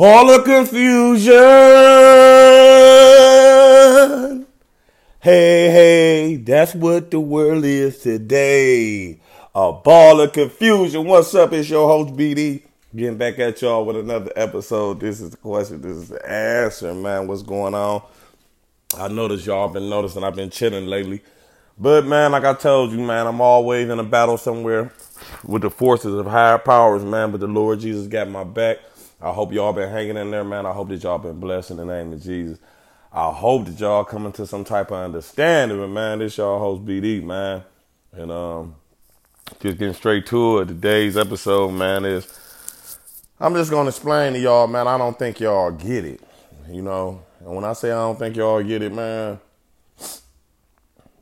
ball of confusion. Hey, hey, that's what the world is today. A ball of confusion. What's up? It's your host, BD. Getting back at y'all with another episode. This is the question. This is the answer, man. What's going on? I noticed y'all been noticing I've been chilling lately. But man, like I told you, man, I'm always in a battle somewhere with the forces of higher powers, man. But the Lord Jesus got my back. I hope y'all been hanging in there, man. I hope that y'all been blessed in the name of Jesus. I hope that y'all coming to some type of understanding, but man, this y'all host BD, man. And um just getting straight to it. Today's episode, man, is I'm just gonna explain to y'all, man, I don't think y'all get it. You know, and when I say I don't think y'all get it, man,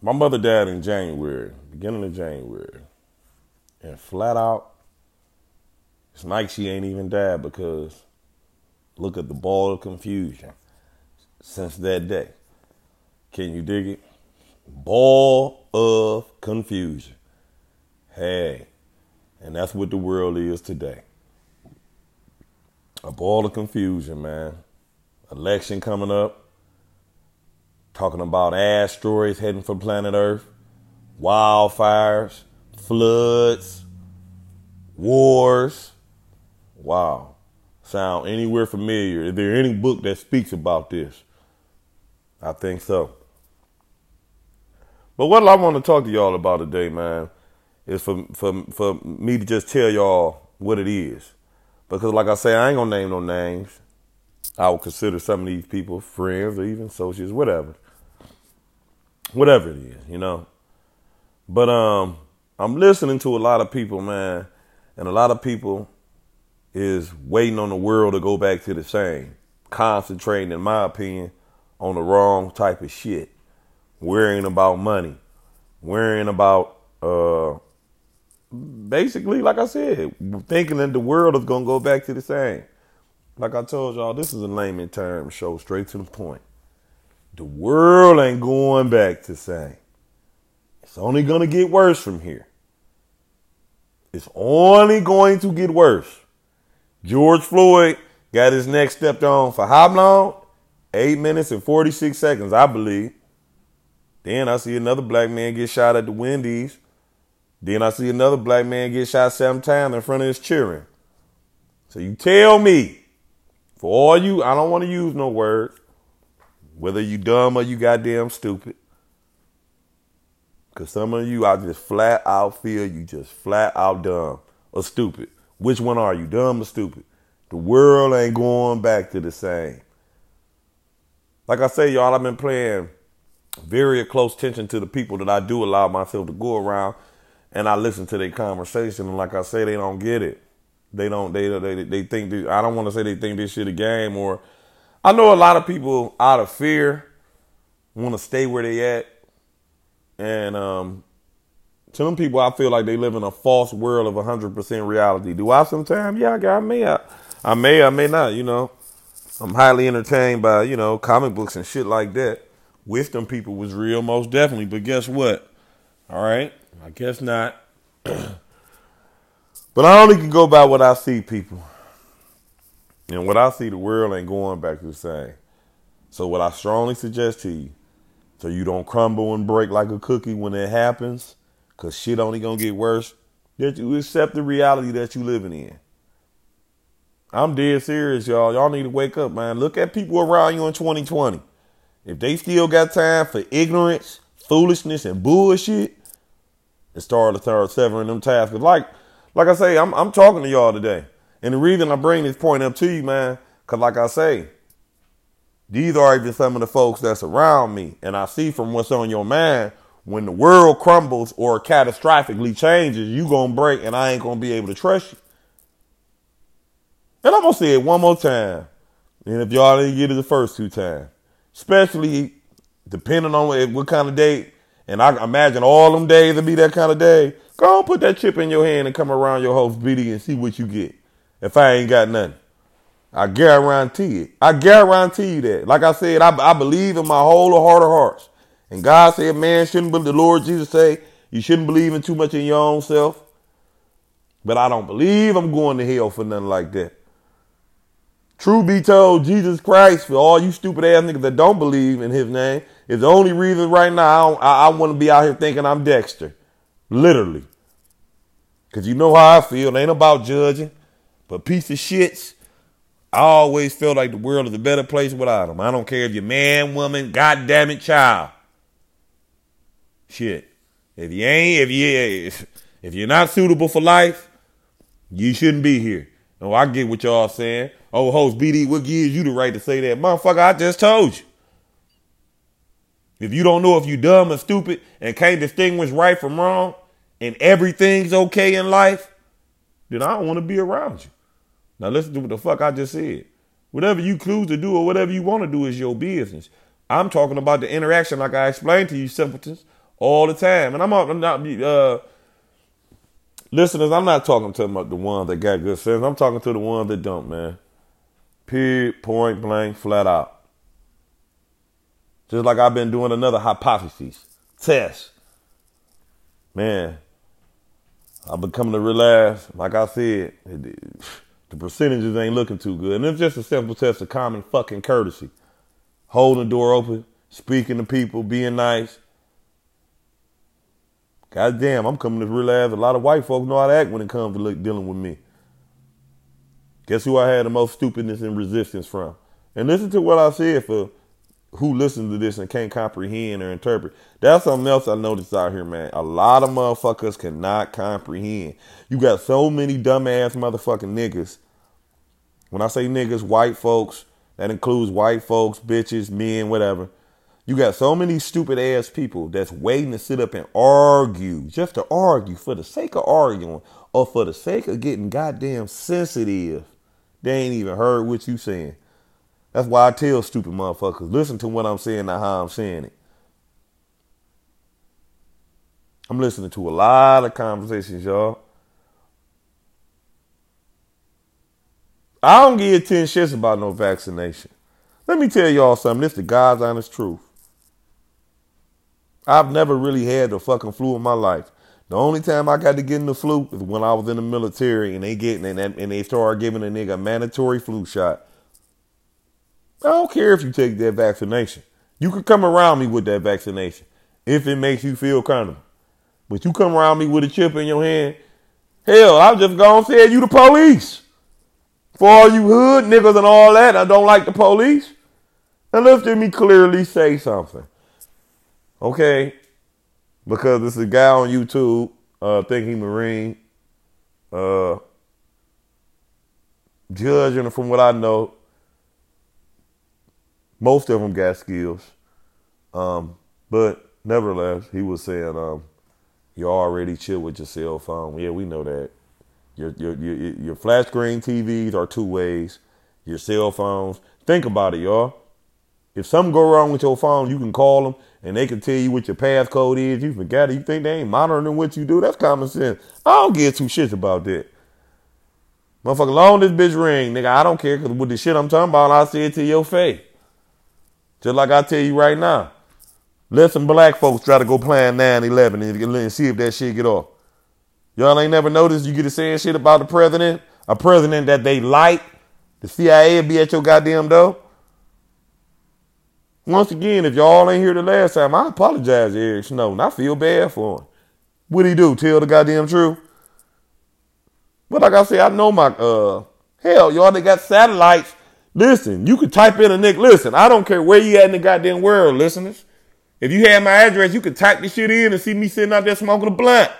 my mother died in January, beginning of January. And flat out, it's like she ain't even died because look at the ball of confusion since that day. Can you dig it? Ball of confusion. Hey, and that's what the world is today. A ball of confusion, man. Election coming up. Talking about asteroids heading for planet Earth, wildfires, floods, wars, Wow. Sound anywhere familiar? Is there any book that speaks about this? I think so. But what I want to talk to y'all about today, man, is for for for me to just tell y'all what it is. Because like I say, I ain't gonna name no names. I would consider some of these people friends or even associates, whatever. Whatever it is, you know. But um I'm listening to a lot of people, man, and a lot of people is waiting on the world to go back to the same. Concentrating, in my opinion, on the wrong type of shit. Worrying about money. Worrying about uh basically, like I said, thinking that the world is gonna go back to the same. Like I told y'all, this is a layman term show, straight to the point. The world ain't going back to same. It's only gonna get worse from here. It's only going to get worse. George Floyd got his neck stepped on for how long? Eight minutes and 46 seconds, I believe. Then I see another black man get shot at the Wendy's. Then I see another black man get shot seven times in front of his children. So you tell me, for all you, I don't want to use no words, whether you dumb or you goddamn stupid. Cause some of you, I just flat out feel you just flat out dumb or stupid. Which one are you, dumb or stupid? The world ain't going back to the same. Like I say, y'all, I've been playing very close attention to the people that I do allow myself to go around, and I listen to their conversation. And like I say, they don't get it. They don't. They they they think. This, I don't want to say they think this shit a game. Or I know a lot of people out of fear want to stay where they at, and um, them people, I feel like they live in a false world of 100% reality. Do I sometimes? Yeah, I may. I, I may, I may not, you know. I'm highly entertained by, you know, comic books and shit like that. Them people was real, most definitely. But guess what? All right, I guess not. but I only can go by what I see, people. And what I see, the world ain't going back to the same. So what I strongly suggest to you, so you don't crumble and break like a cookie when it happens, Cause shit only gonna get worse. That you accept the reality that you living in. I'm dead serious, y'all. Y'all need to wake up, man. Look at people around you in 2020. If they still got time for ignorance, foolishness, and bullshit, and start to start severing them ties. Cause like, like I say, I'm I'm talking to y'all today, and the reason I bring this point up to you, man, cause like I say, these are even some of the folks that's around me, and I see from what's on your mind when the world crumbles or catastrophically changes, you gonna break and I ain't gonna be able to trust you. And I'm gonna say it one more time. And if y'all didn't get it the first two times, especially depending on what, what kind of date, and I imagine all them days to be that kind of day, go put that chip in your hand and come around your host BD and see what you get. If I ain't got nothing. I guarantee it. I guarantee you that. Like I said, I, I believe in my whole heart of hearts and God said, man shouldn't believe, the Lord Jesus say, you shouldn't believe in too much in your own self. But I don't believe I'm going to hell for nothing like that. True be told, Jesus Christ, for all you stupid ass niggas that don't believe in his name, is the only reason right now I, I, I want to be out here thinking I'm Dexter. Literally. Because you know how I feel. It ain't about judging. But piece of shits, I always feel like the world is a better place without them. I don't care if you're man, woman, goddamn it, child. Shit. If you ain't, if you if you're not suitable for life, you shouldn't be here. Oh, I get what y'all saying. Oh, host BD, what gives you the right to say that? Motherfucker, I just told you. If you don't know if you dumb or stupid and can't distinguish right from wrong and everything's okay in life, then I don't want to be around you. Now listen to what the fuck I just said. Whatever you choose to do or whatever you want to do is your business. I'm talking about the interaction like I explained to you simpletons all the time. And I'm not, uh, listeners, I'm not talking to the ones that got good sense. I'm talking to the ones that don't, man. Period, point blank, flat out. Just like I've been doing another hypothesis test. Man, I've been coming to realize, like I said, the percentages ain't looking too good. And it's just a simple test of common fucking courtesy. Holding the door open, speaking to people, being nice. God damn, I'm coming to realize a lot of white folks know how to act when it comes to dealing with me. Guess who I had the most stupidness and resistance from? And listen to what I said for who listens to this and can't comprehend or interpret. That's something else I noticed out here, man. A lot of motherfuckers cannot comprehend. You got so many dumbass motherfucking niggas. When I say niggas, white folks, that includes white folks, bitches, men, whatever. You got so many stupid ass people that's waiting to sit up and argue, just to argue for the sake of arguing or for the sake of getting goddamn sensitive. They ain't even heard what you saying. That's why I tell stupid motherfuckers, listen to what I'm saying, not how I'm saying it. I'm listening to a lot of conversations, y'all. I don't give 10 shits about no vaccination. Let me tell y'all something. This is the God's honest truth. I've never really had the fucking flu in my life. The only time I got to get in the flu is when I was in the military and they get and, and they started giving a nigga a mandatory flu shot. I don't care if you take that vaccination. You could come around me with that vaccination if it makes you feel comfortable. But you come around me with a chip in your hand, hell, I'm just gonna say you the police. For all you hood niggas and all that, I don't like the police. And let me clearly say something. Okay? Because this is a guy on YouTube, uh, think he Marine, uh, judging from what I know, most of them got skills. Um, but nevertheless, he was saying, um, you're already chill with your cell phone. Yeah, we know that. Your, your, your, your flat screen TVs are two ways. Your cell phones. Think about it, y'all. If something go wrong with your phone, you can call them and they can tell you what your passcode is. You forgot it. You think they ain't monitoring what you do. That's common sense. I don't give two shits about that. Motherfucker, long this bitch ring, nigga. I don't care because with the shit I'm talking about, I say it to your face. Just like I tell you right now. Let some black folks try to go plan 9-11 and see if that shit get off. Y'all ain't never noticed you get to saying shit about the president? A president that they like? The CIA be at your goddamn door? Once again, if y'all ain't here the last time, I apologize to Eric Snowden. I feel bad for him. What'd he do? Tell the goddamn truth? But like I said, I know my uh hell, y'all they got satellites Listen, you could type in a nick. Listen, I don't care where you at in the goddamn world, listeners. If you had my address, you could type this shit in and see me sitting out there smoking a blunt.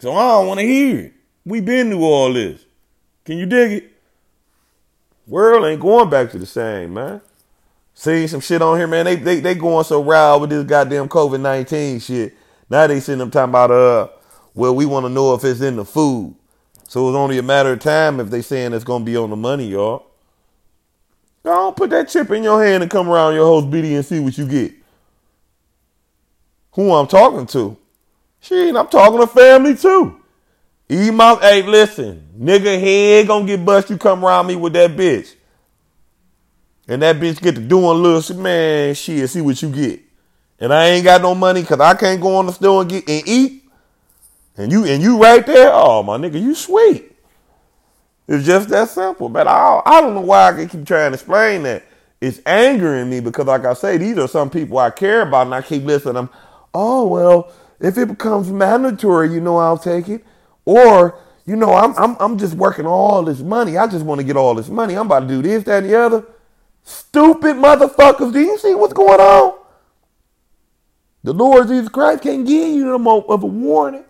So I don't want to hear it. We been through all this. Can you dig it? World ain't going back to the same, man. Seeing some shit on here, man. They they they going so wild with this goddamn COVID nineteen shit. Now they sitting them talking about uh, well, we want to know if it's in the food. So it's only a matter of time if they saying it's gonna be on the money, y'all. Don't put that chip in your hand and come around your host BD and see what you get. Who I'm talking to? Shit, I'm talking to family too. My hey, listen, nigga head gonna get bust. You come around me with that bitch. And that bitch get to doing little shit, man, shit, see what you get. And I ain't got no money because I can't go on the store and get and eat. And you and you right there, oh my nigga, you sweet. It's just that simple. But I, I don't know why I keep trying to explain that. It's angering me because, like I say, these are some people I care about, and I keep listening. I'm, oh well, if it becomes mandatory, you know, I'll take it. Or, you know, I'm I'm I'm just working all this money. I just want to get all this money. I'm about to do this, that, and the other. Stupid motherfuckers. Do you see what's going on? The Lord Jesus Christ can't give you no more of a warning.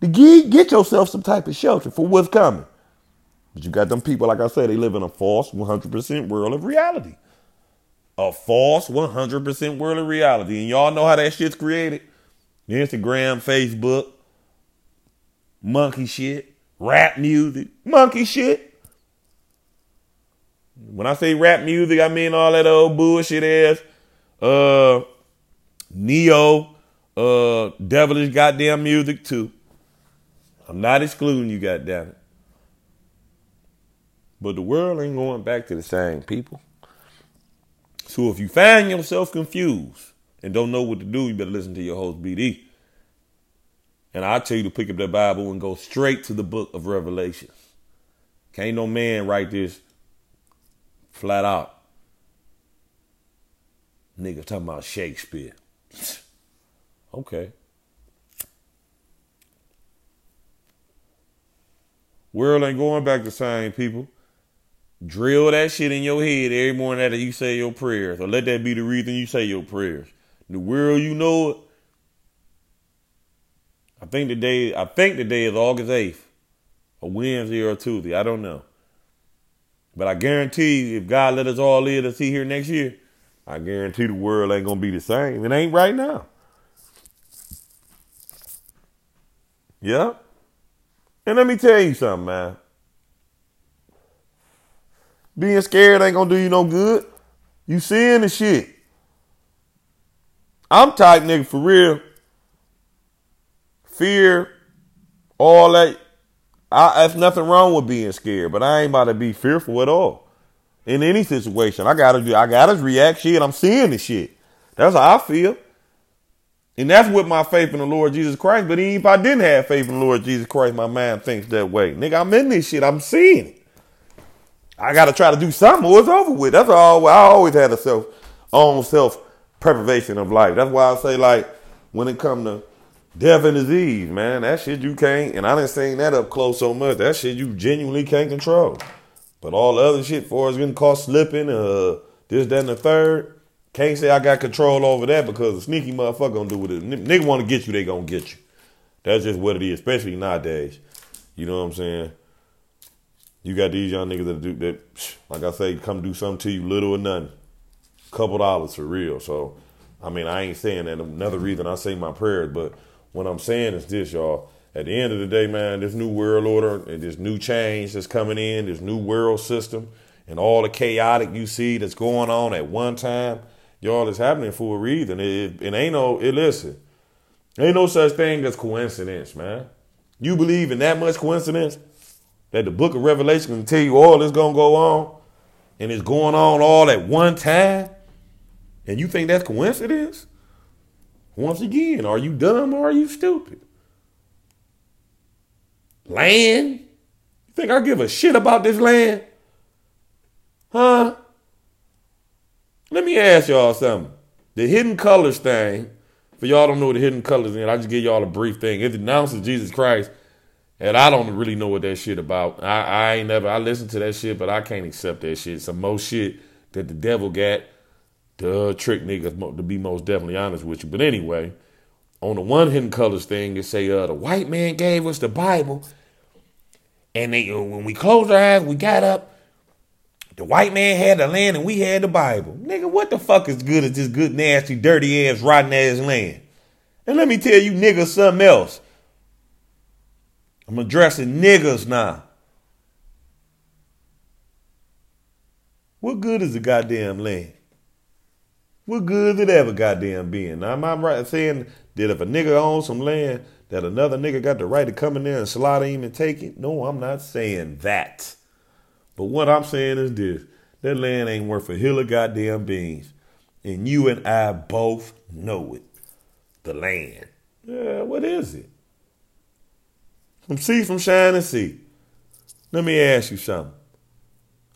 To get, get yourself some type of shelter for what's coming. But you got them people, like I said, they live in a false 100% world of reality. A false 100% world of reality. And y'all know how that shit's created. Instagram, Facebook, monkey shit, rap music, monkey shit. When I say rap music, I mean all that old bullshit ass, uh, neo, uh, devilish goddamn music too. I'm not excluding you, goddamn it. But the world ain't going back to the same people. So if you find yourself confused and don't know what to do, you better listen to your host BD. And I tell you to pick up that Bible and go straight to the book of Revelation. Can't no man write this flat out. Nigga talking about Shakespeare. okay. World ain't going back to same people. Drill that shit in your head every morning after you say your prayers, or let that be the reason you say your prayers. The world you know it. I think the day I think the day is August eighth, a Wednesday or a Tuesday. I don't know, but I guarantee if God let us all live to see here next year, I guarantee the world ain't gonna be the same. It ain't right now. Yeah. And let me tell you something, man. Being scared ain't gonna do you no good. You seeing the shit. I'm tight, nigga for real. Fear, all that. I, there's nothing wrong with being scared, but I ain't about to be fearful at all. In any situation, I gotta do. I gotta react shit. I'm seeing the shit. That's how I feel. And that's with my faith in the Lord Jesus Christ. But even if I didn't have faith in the Lord Jesus Christ, my mind thinks that way. Nigga, I'm in this shit. I'm seeing it. I got to try to do something or it's over with. That's all. I always had a self, own self preservation of life. That's why I say like when it come to death and disease, man, that shit you can't. And I didn't sing that up close so much. That shit you genuinely can't control. But all the other shit, for us getting caught slipping, uh, this, that, and the third, can't say I got control over that because a sneaky motherfucker gonna do with it. Nigga want to get you, they gonna get you. That's just what it is, especially nowadays. You know what I'm saying? You got these young niggas that do that, like I say, come do something to you, little or nothing. Couple dollars for real. So, I mean, I ain't saying that. Another reason I say my prayers, but what I'm saying is this, y'all. At the end of the day, man, this new world order and this new change that's coming in, this new world system, and all the chaotic you see that's going on at one time, y'all, is happening for a reason. It, it ain't no, it listen, ain't no such thing as coincidence, man. You believe in that much coincidence? that the book of Revelation can tell you all going to go on and it's going on all at one time, and you think that's coincidence? Once again, are you dumb or are you stupid? Land? You think I give a shit about this land? Huh? Let me ask y'all something. The hidden colors thing, for y'all don't know what the hidden colors is, I just give y'all a brief thing. It announces Jesus Christ and I don't really know what that shit about. I, I ain't never I listen to that shit, but I can't accept that shit. Some most shit that the devil got to trick niggas to be most definitely honest with you. But anyway, on the one hidden colors thing, it say uh the white man gave us the Bible, and they uh, when we closed our eyes, we got up. The white man had the land and we had the Bible. Nigga, what the fuck is good at this good, nasty, dirty ass, rotten ass land? And let me tell you niggas something else. I'm addressing niggas now. What good is the goddamn land? What good it ever goddamn being? Now, am I right saying that if a nigga owns some land, that another nigga got the right to come in there and slaughter him and take it? No, I'm not saying that. But what I'm saying is this that land ain't worth a hill of goddamn beans. And you and I both know it. The land. Yeah, what is it? From sea from shining sea. Let me ask you something.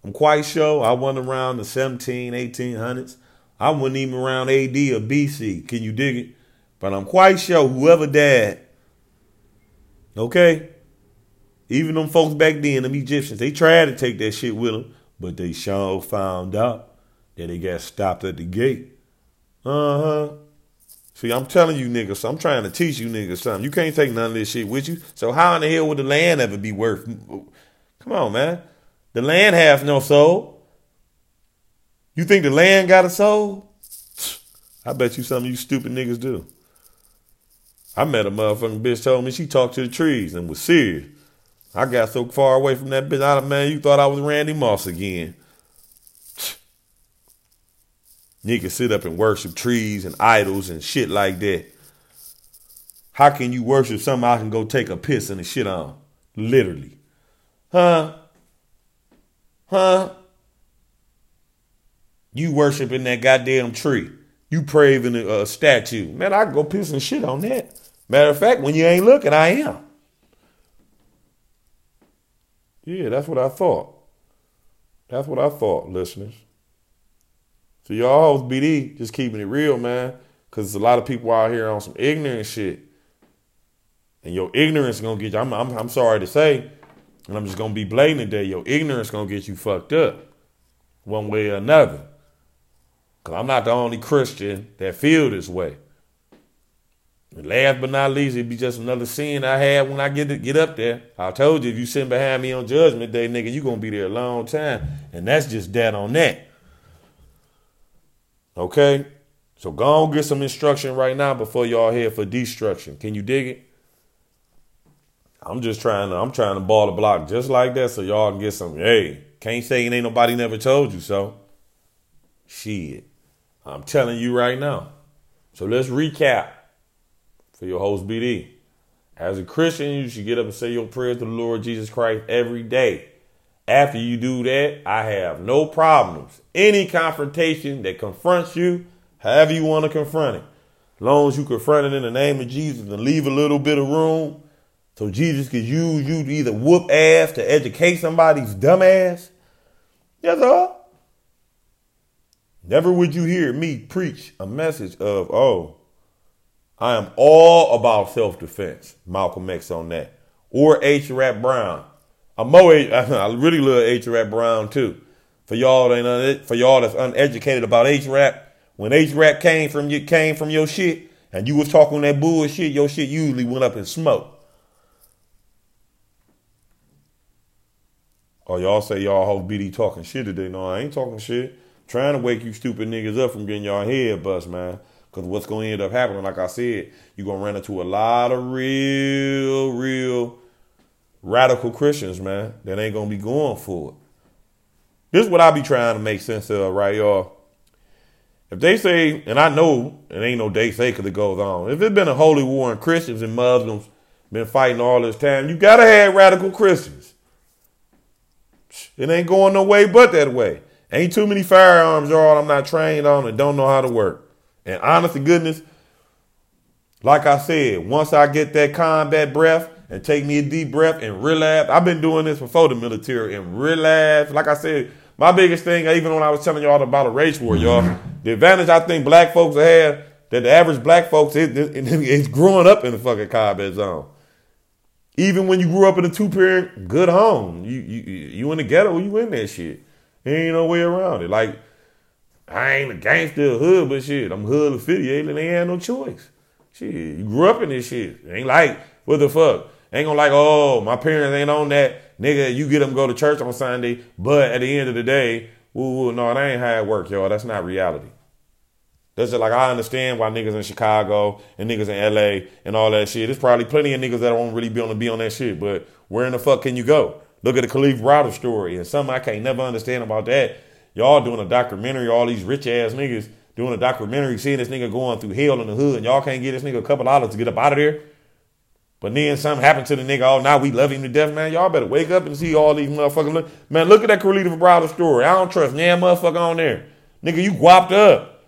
I'm quite sure I wasn't around the 17, 1800s. I wasn't even around AD or BC. Can you dig it? But I'm quite sure whoever died, okay, even them folks back then, them Egyptians, they tried to take that shit with them, but they sure found out that they got stopped at the gate. Uh huh. See, I'm telling you niggas, I'm trying to teach you niggas something. You can't take none of this shit with you. So how in the hell would the land ever be worth? Come on, man. The land has no soul. You think the land got a soul? I bet you some of you stupid niggas do. I met a motherfucking bitch told me she talked to the trees and was serious. I got so far away from that bitch, I, don't man, you thought I was Randy Moss again. Niggas sit up and worship trees and idols and shit like that. How can you worship something I can go take a piss and a shit on? Literally. Huh? Huh? You worshiping that goddamn tree. You praising a, a uh, statue. Man, I go piss and shit on that. Matter of fact, when you ain't looking, I am. Yeah, that's what I thought. That's what I thought, listeners. So y'all hoes BD, just keeping it real, man. Cause there's a lot of people out here on some ignorant shit. And your ignorance gonna get you. I'm, I'm, I'm sorry to say, and I'm just gonna be blatant today. Your ignorance gonna get you fucked up, one way or another. Cause I'm not the only Christian that feel this way. And last but not least, it'd be just another sin I had when I get to, get up there. I told you if you sit behind me on Judgment Day, nigga, you gonna be there a long time, and that's just that on that. Okay, so go on get some instruction right now before y'all head for destruction. Can you dig it? I'm just trying to, I'm trying to ball the block just like that so y'all can get some. Hey, can't say it ain't nobody never told you so. Shit. I'm telling you right now. So let's recap for your host BD. As a Christian, you should get up and say your prayers to the Lord Jesus Christ every day. After you do that, I have no problems. Any confrontation that confronts you, however you want to confront it, as long as you confront it in the name of Jesus and leave a little bit of room so Jesus could use you to either whoop ass to educate somebody's dumb ass. That's all. Never would you hear me preach a message of, oh, I am all about self defense. Malcolm X on that. Or H. Rap Brown. I'm more, I really love H. Rap Brown too. For y'all that for y'all that's uneducated about H. Rap, when H. Rap came from you came from your shit and you was talking that bullshit, your shit usually went up in smoke. Oh, y'all say y'all whole BD talking shit today. No, I ain't talking shit. Trying to wake you stupid niggas up from getting y'all head bust, man. Because what's going to end up happening, like I said, you're going to run into a lot of real, real radical Christians, man, that ain't going to be going for it. This is what I be trying to make sense of, right, y'all? If they say, and I know it ain't no they say because it goes on, if it's been a holy war and Christians and Muslims been fighting all this time, you got to have radical Christians. It ain't going no way but that way. Ain't too many firearms, y'all, I'm not trained on and don't know how to work. And honest to goodness, like I said, once I get that combat breath and take me a deep breath and realize, I've been doing this before the military and realize, like I said, my biggest thing, even when I was telling y'all about a race war, y'all, the advantage I think black folks have that the average black folks is, is growing up in the fucking combat zone. Even when you grew up in a two parent good home, you you you in the ghetto, you in that shit. There ain't no way around it. Like I ain't a gangster hood, but shit, I'm hood affiliated and they ain't no choice. Shit, you grew up in this shit. Ain't like, what the fuck? Ain't gonna like, oh, my parents ain't on that. Nigga, you get them go to church on Sunday, but at the end of the day, woo, woo, no, that ain't how it work, y'all. That's not reality. That's just like I understand why niggas in Chicago and niggas in LA and all that shit. There's probably plenty of niggas that won't really be on to be on that shit, but where in the fuck can you go? Look at the Kalief Browder story and something I can't never understand about that Y'all doing a documentary, all these rich ass niggas doing a documentary, seeing this nigga going through hell in the hood, and y'all can't get this nigga a couple dollars to get up out of there. But then something happened to the nigga. Oh, now we love him to death, man. Y'all better wake up and see all these motherfuckers. Look. Man, look at that Kalief Browder story. I don't trust damn motherfucker on there. Nigga, you guapped up.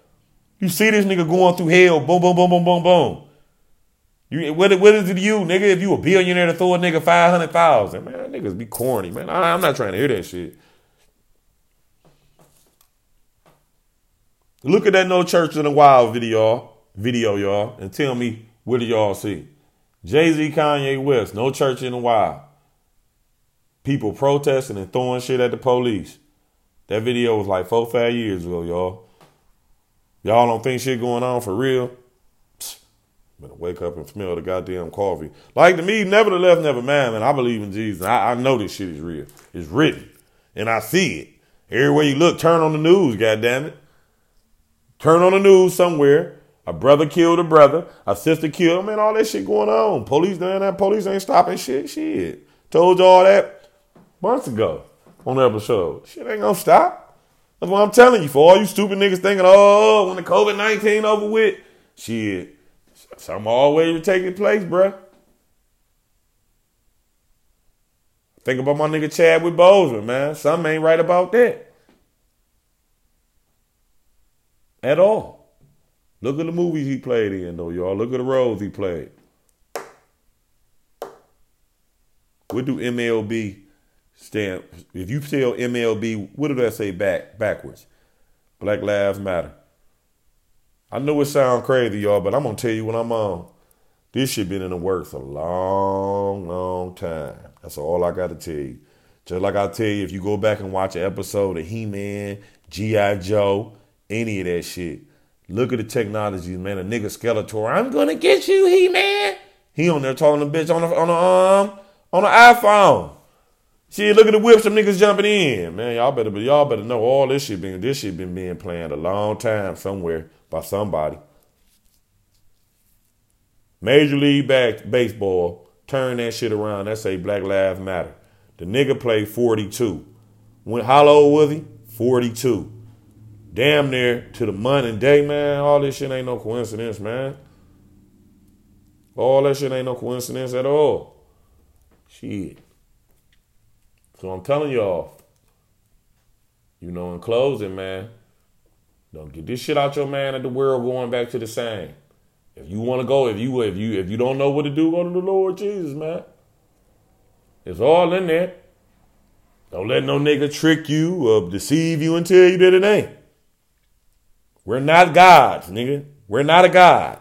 You see this nigga going through hell. Boom, boom, boom, boom, boom, boom. You what, what is it to you, nigga? If you a billionaire to throw a nigga five hundred thousand, man, niggas be corny, man. I, I'm not trying to hear that shit. Look at that No Church in the Wild video, video, y'all, and tell me what do y'all see? Jay Z, Kanye West, No Church in the Wild. People protesting and throwing shit at the police. That video was like four, five years ago, y'all. Y'all don't think shit going on for real? Better wake up and smell the goddamn coffee. Like to me, nevertheless, never mind, man. I believe in Jesus. I, I know this shit is real. It's written. And I see it. Everywhere you look, turn on the news, goddamn it. Turn on the news somewhere. A brother killed a brother. A sister killed, man, all that shit going on. Police doing that. Police ain't stopping shit. Shit. Told you all that months ago on the episode. Shit ain't gonna stop. That's what I'm telling you. For all you stupid niggas thinking, oh, when the COVID 19 over with, shit. Some always taking place, bruh. Think about my nigga Chadwick Boseman, man. Something ain't right about that. At all. Look at the movies he played in, though, y'all. Look at the roles he played. What do MLB stand? If you tell MLB, what do that say back backwards? Black Lives Matter. I know it sounds crazy, y'all, but I'm gonna tell you what I'm on. This shit been in the works a long, long time. That's all I gotta tell you. Just like I tell you, if you go back and watch an episode of He-Man, G.I. Joe, any of that shit, look at the technology, man. A nigga Skeletor, I'm gonna get you, He-Man. He on there talking to bitch on the on the um on the iPhone. See, look at the whips some niggas jumping in. Man, y'all better y'all better know all this shit been this shit been being planned a long time somewhere by somebody. Major League back, Baseball, turn that shit around. That say Black Lives Matter. The nigga played 42. When how old was he? 42. Damn near to the month and day, man. All this shit ain't no coincidence, man. All that shit ain't no coincidence at all. Shit. So I'm telling y'all, you know, in closing, man, don't get this shit out your man at the world going back to the same. If you want to go, if you if you if you don't know what to do, go to the Lord Jesus, man. It's all in there. Don't let no nigga trick you or deceive you and tell you that it ain't. We're not gods, nigga. We're not a god.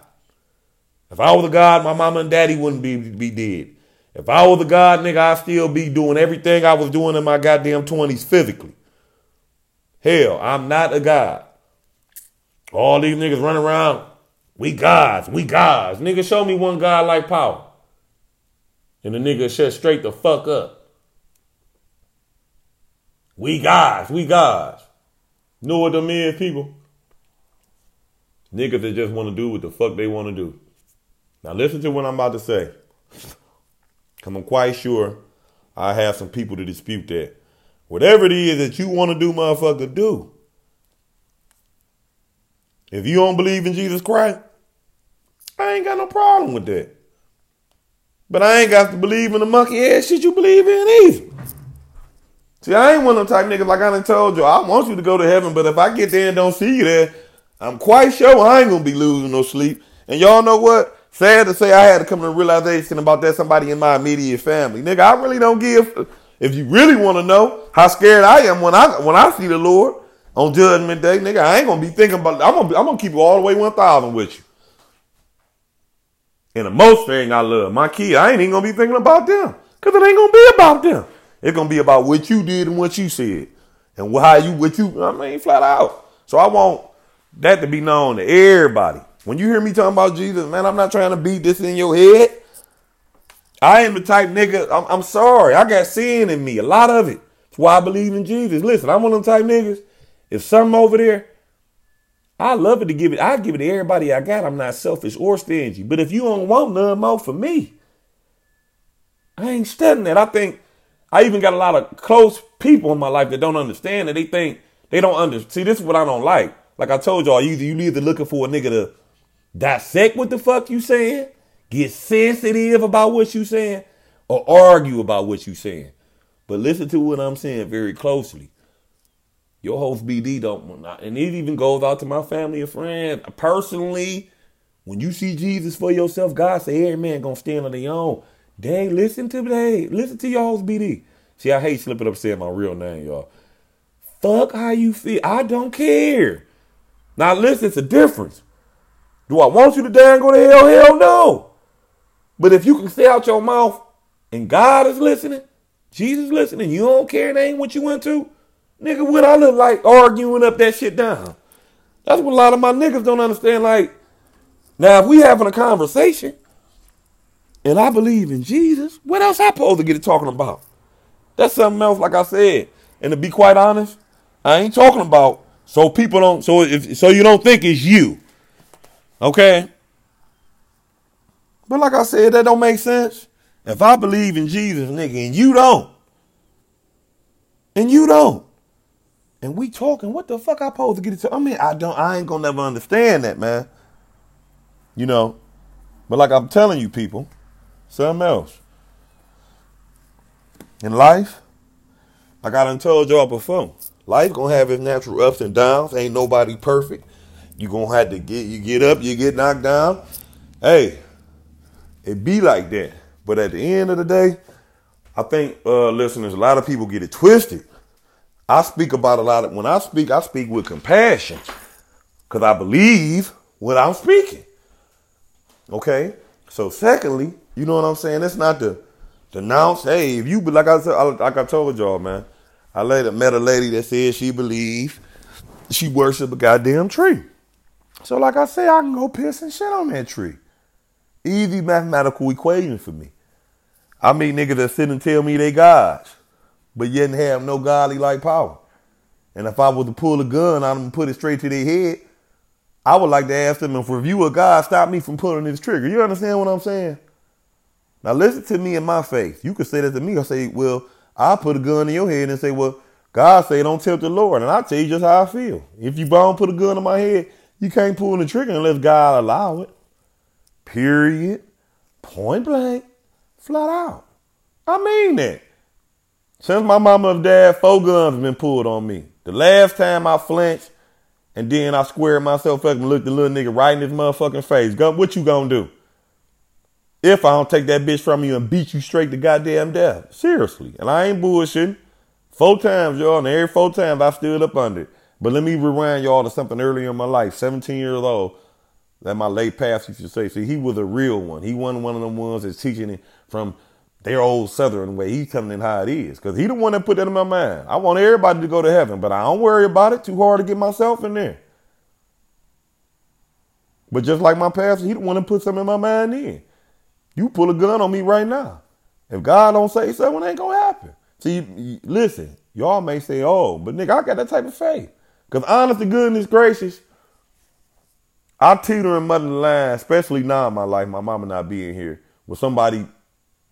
If I was a god, my mama and daddy wouldn't be be dead. If I was a god, nigga, I'd still be doing everything I was doing in my goddamn 20s physically. Hell, I'm not a god. All these niggas running around, we gods, we gods. Nigga, show me one god like power. And the nigga shut straight the fuck up. We gods, we gods. Know what them is, people? Niggas that just want to do what the fuck they want to do. Now listen to what I'm about to say. I'm quite sure I have some people to dispute that. Whatever it is that you want to do, motherfucker, do. If you don't believe in Jesus Christ, I ain't got no problem with that. But I ain't got to believe in the monkey ass shit you believe in either. See, I ain't one of them type niggas like I done told you. I want you to go to heaven, but if I get there and don't see you there, I'm quite sure I ain't gonna be losing no sleep. And y'all know what? Sad to say, I had to come to a realization about that somebody in my immediate family. Nigga, I really don't give. If you really want to know how scared I am when I when I see the Lord, on Judgment Day, nigga, I ain't gonna be thinking about. I'm gonna, I'm gonna keep you all the way one thousand with you. And the most thing I love, my kid, I ain't even gonna be thinking about them, cause it ain't gonna be about them. It's gonna be about what you did and what you said, and how you, what you. I mean, flat out. So I want that to be known to everybody. When you hear me talking about Jesus, man, I'm not trying to beat this in your head. I am the type nigga. I'm, I'm sorry, I got sin in me, a lot of it. That's why I believe in Jesus. Listen, I'm one of them type niggas if something over there, I love it to give it. I give it to everybody I got. I'm not selfish or stingy. But if you don't want none more for me, I ain't studying that. I think I even got a lot of close people in my life that don't understand that they think they don't understand. See, this is what I don't like. Like I told y'all, either you either looking for a nigga to dissect what the fuck you saying, get sensitive about what you saying, or argue about what you saying. But listen to what I'm saying very closely. Your host BD don't, and it even goes out to my family and friends. Personally, When you see Jesus for yourself, God say every man gonna stand on their own. Dang, listen to me. Listen to your host BD. See, I hate slipping up saying my real name, y'all. Fuck how you feel. I don't care. Now listen, it's a difference. Do I want you to die and go to hell? Hell no. But if you can stay out your mouth and God is listening, Jesus listening, you don't care, it ain't what you went to, nigga, what I look like arguing up that shit down. That's what a lot of my niggas don't understand. Like, now if we having a conversation and I believe in Jesus, what else I supposed to get it talking about? That's something else, like I said. And to be quite honest, I ain't talking about so people don't so if so you don't think it's you. Okay? But like I said, that don't make sense. If I believe in Jesus, nigga, and you don't, and you don't, and we talking, what the fuck I supposed to get it to? I mean, I don't I ain't gonna never understand that, man. You know. But like I'm telling you people, something else. In life, like I done told y'all before, life gonna have its natural ups and downs. Ain't nobody perfect. You gonna have to get you get up, you get knocked down. Hey, it be like that. But at the end of the day, I think uh, listeners, a lot of people get it twisted. I speak about a lot of when I speak, I speak with compassion because I believe what I'm speaking. Okay. So secondly, you know what I'm saying? It's not the denounce. Hey, if you but like I said, like I told y'all, man, I later met a lady that said she believed she worshiped a goddamn tree. So like I say, I can go piss and shit on that tree. Easy mathematical equation for me. I meet niggas that sit and tell me they gods, but yet have no godly like power. And if I was to pull a gun on them and put it straight to their head, I would like to ask them if review of God stop me from pulling this trigger. You understand what I'm saying? Now listen to me in my face. You could say that to me. I say, well, I'll put a gun in your head and say, well, God say don't tempt the Lord. And I'll tell you just how I feel. If you don't put a gun in my head, you can't pull the trigger unless God allow it. Period. Point blank. Flat out. I mean that. Since my mama and dad, four guns have been pulled on me. The last time I flinched and then I squared myself up and looked the little nigga right in his motherfucking face. Gun, what you gonna do? if I don't take that bitch from you and beat you straight to goddamn death. Seriously. And I ain't bullshitting. Four times, y'all, and every four times I stood up under it. But let me rewind y'all to something earlier in my life. 17 years old, that my late pastor used to say. See, he was a real one. He wasn't one of them ones that's teaching it from their old southern way. He's telling it how it is. Because he the one that put that in my mind. I want everybody to go to heaven, but I don't worry about it. Too hard to get myself in there. But just like my pastor, he the one that put something in my mind in. You pull a gun on me right now. If God don't say something, it ain't gonna happen. See, listen, y'all may say, oh, but nigga, I got that type of faith. Because honest to goodness gracious, I teeter in mother line, especially now in my life, my mama not being here, with somebody,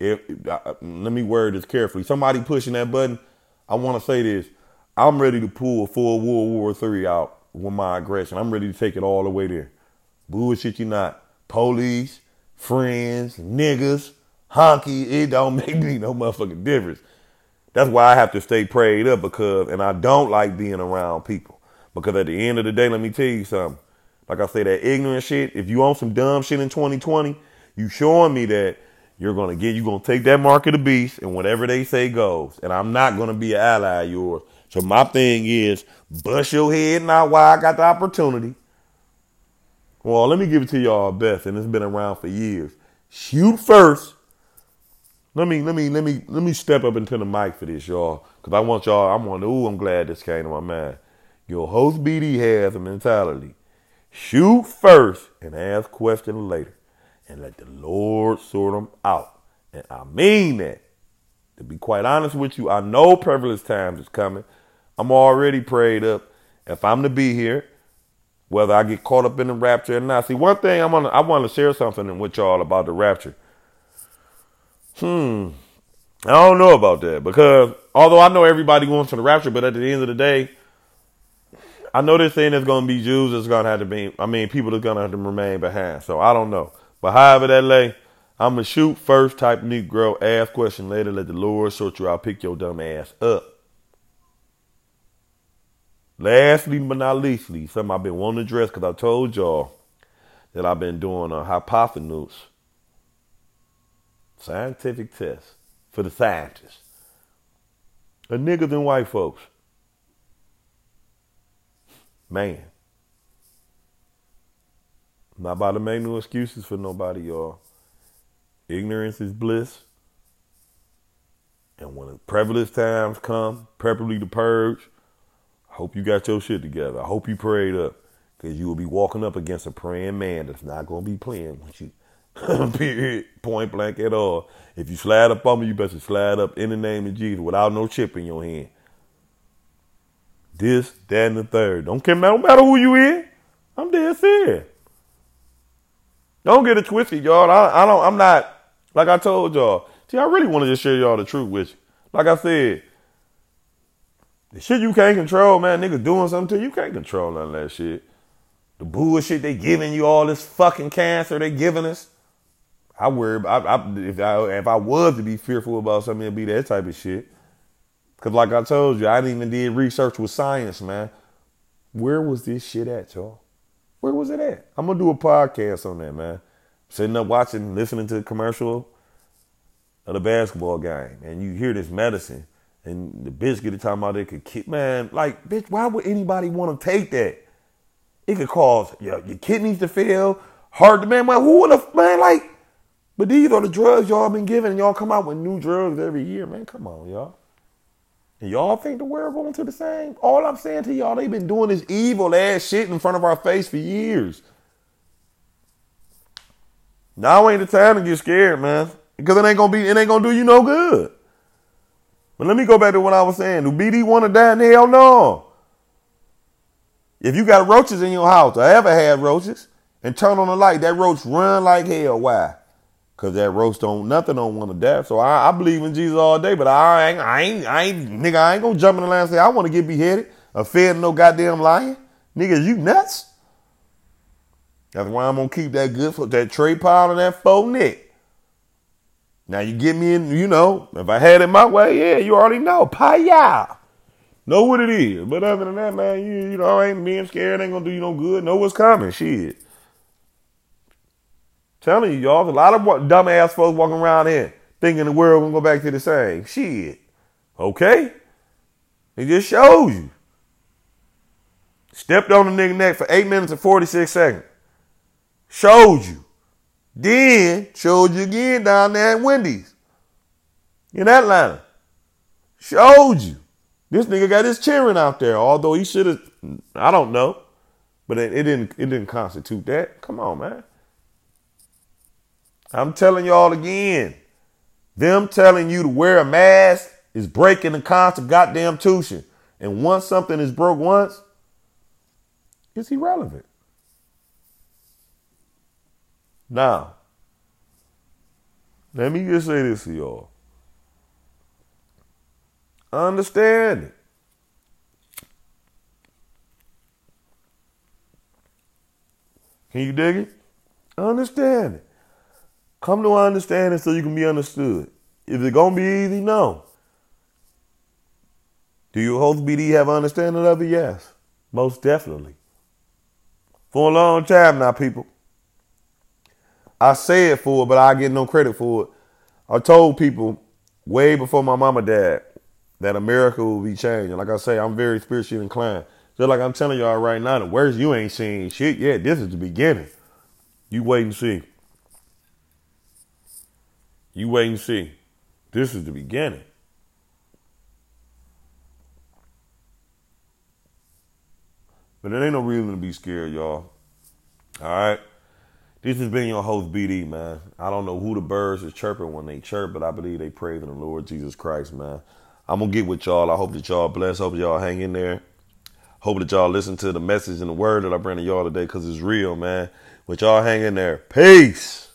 if, uh, let me word this carefully, somebody pushing that button, I want to say this, I'm ready to pull a full World War III out with my aggression. I'm ready to take it all the way there. Bullshit you not. Police, friends, niggas, honky, it don't make me no motherfucking difference. That's why I have to stay prayed up because, and I don't like being around people because at the end of the day, let me tell you something. Like I say, that ignorant shit, if you own some dumb shit in 2020, you showing me that you're gonna get, you're gonna take that mark of the beast and whatever they say goes. And I'm not gonna be an ally of yours. So my thing is bust your head now while I got the opportunity well, let me give it to y'all best, and it's been around for years. Shoot first. Let me let me let me let me step up into the mic for this, y'all, because I want y'all. I'm on. Ooh, I'm glad this came to my mind. Your host BD has a mentality: shoot first and ask questions later, and let the Lord sort them out. And I mean that. To be quite honest with you, I know perilous times is coming. I'm already prayed up. If I'm to be here, whether I get caught up in the rapture or not. See, one thing I'm gonna I want to share something with y'all about the rapture. Hmm. I don't know about that because although I know everybody going to the rapture, but at the end of the day, I know they're saying there's going to be Jews that's going to have to be, I mean, people that's going to have to remain behind. So I don't know. But however that lay, I'm to shoot first, type Negro, ask question later, let the Lord sort you out, pick your dumb ass up. Lastly but not leastly, something I've been wanting to address because I told y'all that I've been doing a hypotenuse scientific test for the scientists. A niggas and white folks. Man. I'm not about to make no excuses for nobody, y'all. Ignorance is bliss. And when the prevalent times come, preferably the purge, I hope you got your shit together. I hope you prayed up. Because you will be walking up against a praying man that's not going to be playing with you. Period. Point blank at all. If you slide up on me, you better slide up in the name of Jesus without no chip in your hand. This, that, and the third. Don't care, no matter who you is. I'm dead serious. Don't get it twisted, y'all. I, I don't. I'm not like I told y'all. See, I really want to just share y'all the truth with you. Like I said, the shit you can't control, man. Niggas doing something to you, you can't control none of that shit. The bullshit they giving you all this fucking cancer they giving us. I worry. I, I, if I if I was to be fearful about something, it'd be that type of shit. Cause like I told you, I didn't even did research with science, man. Where was this shit at, y'all? Where was it at? I'm gonna do a podcast on that, man. Sitting up watching, listening to the commercial of the basketball game, and you hear this medicine, and the bitch get to talking about it could kick, man. Like, bitch, why would anybody want to take that? It could cause your, your kidneys to fail, heart to man. Man, who would have, man, like, but these are the drugs y'all been giving, and y'all come out with new drugs every year, man. Come on, y'all. And y'all think the world going to the same? All I'm saying to y'all, they've been doing this evil ass shit in front of our face for years. Now ain't the time to get scared, man. Because it ain't gonna be, it ain't gonna do you no good. But let me go back to what I was saying. Do BD want to die? Hell no. If you got roaches in your house, or ever had roaches, and turn on the light, that roach run like hell. Why? Cause that roast don't nothing don't want to die. So I, I, believe in Jesus all day, but I ain't I ain't I ain't nigga I ain't gonna jump in the line and say I want to get beheaded or fed no goddamn lion. Nigga, you nuts? That's why I'm gonna keep that good for that tray pile and that faux neck. Now you get me in, you know, if I had it my way, yeah, you already know. Paya. Know what it is. But other than that, man, you, you know, I ain't being scared ain't gonna do you no good. Know what's coming. Shit. Telling you, y'all, a lot of dumbass folks walking around here thinking the world gonna go back to the same. Shit. Okay? It just shows you. Stepped on the nigga neck for 8 minutes and 46 seconds. Showed you. Then showed you again down there at Wendy's. In Atlanta. Showed you. This nigga got his cheering out there, although he should have I don't know. But it, it didn't it didn't constitute that. Come on, man. I'm telling y'all again. Them telling you to wear a mask is breaking the constant goddamn tuition. And once something is broke once, it's irrelevant. Now, let me just say this to y'all. Understand it. Can you dig it? Understand it. Come to understanding so you can be understood. Is it gonna be easy? No. Do you host BD have understanding of it? Yes. Most definitely. For a long time now, people. I say it for it, but I get no credit for it. I told people way before my mama died that America will be changing. Like I say, I'm very spiritually inclined. Just like I'm telling y'all right now, the worst you ain't seen shit yet. This is the beginning. You wait and see. You wait and see. This is the beginning. But there ain't no reason to be scared, y'all. All right. This has been your host, BD, man. I don't know who the birds is chirping when they chirp, but I believe they pray praise the Lord Jesus Christ, man. I'm going to get with y'all. I hope that y'all blessed. Hope y'all hang in there. Hope that y'all listen to the message and the word that I bring to y'all today because it's real, man. But y'all hang in there. Peace.